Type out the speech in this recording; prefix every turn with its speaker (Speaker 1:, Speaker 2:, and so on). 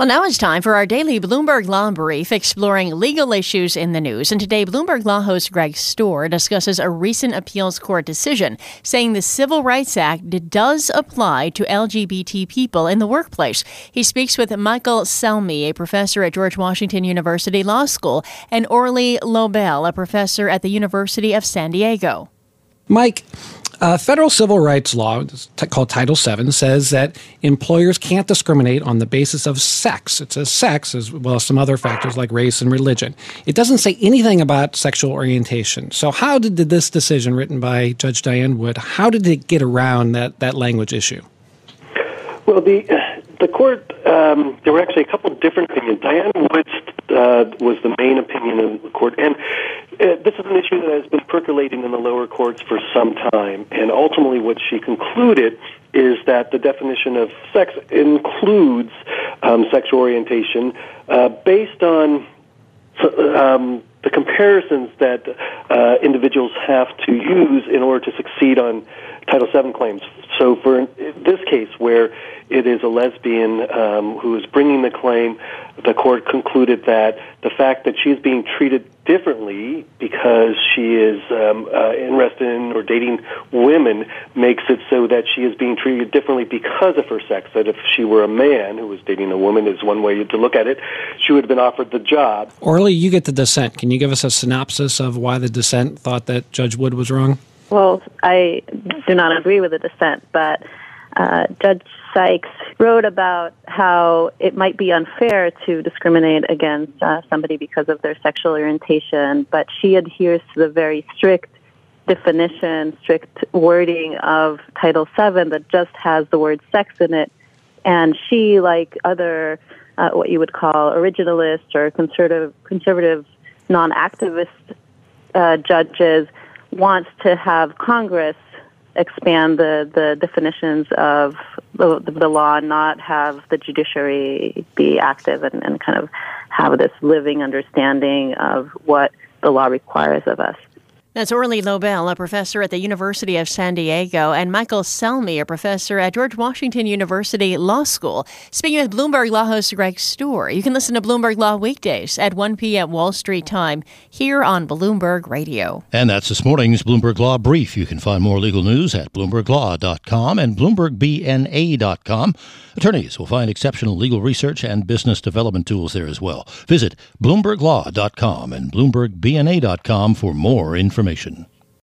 Speaker 1: Well, now it's time for our daily Bloomberg Law Brief exploring legal issues in the news. And today, Bloomberg Law host Greg Stohr discusses a recent appeals court decision saying the Civil Rights Act does apply to LGBT people in the workplace. He speaks with Michael Selmi, a professor at George Washington University Law School, and Orly Lobel, a professor at the University of San Diego.
Speaker 2: Mike, uh, federal civil rights law, called Title VII, says that employers can't discriminate on the basis of sex. It says sex as well as some other factors like race and religion. It doesn't say anything about sexual orientation. So, how did, did this decision, written by Judge Diane Wood, how did it get around that, that language issue?
Speaker 3: Well, the the court um, there were actually a couple of different opinions. Diane Wood uh, was the main opinion of the court, and uh, this is an issue that has been percolating in the lower courts for some time. And ultimately, what she concluded is that the definition of sex includes um, sexual orientation uh, based on um, the comparisons that uh, individuals have to use in order to succeed on Title VII claims. So, for this case, where it is a lesbian um, who is bringing the claim, the court concluded that the fact that she is being treated differently because she is um, uh, interested in or dating women makes it so that she is being treated differently because of her sex. That if she were a man who was dating a woman, is one way to look at it, she would have been offered the job.
Speaker 2: Orly, you get the dissent. Can you give us a synopsis of why the dissent thought that Judge Wood was wrong?
Speaker 4: Well, I do not agree with the dissent, but uh, Judge Sykes wrote about how it might be unfair to discriminate against uh, somebody because of their sexual orientation, but she adheres to the very strict definition, strict wording of Title VII that just has the word sex in it. And she, like other uh, what you would call originalist or conservative, conservative non-activist uh, judges, wants to have Congress expand the, the definitions of the, the law and not have the judiciary be active and, and kind of have this living understanding of what the law requires of us.
Speaker 1: That's Orly Lobel, a professor at the University of San Diego, and Michael Selmi, a professor at George Washington University Law School. Speaking with Bloomberg Law host Greg Stohr, you can listen to Bloomberg Law weekdays at 1 p.m. Wall Street time here on Bloomberg Radio.
Speaker 5: And that's this morning's Bloomberg Law Brief. You can find more legal news at BloombergLaw.com and BloombergBNA.com. Attorneys will find exceptional legal research and business development tools there as well. Visit BloombergLaw.com and BloombergBNA.com for more information.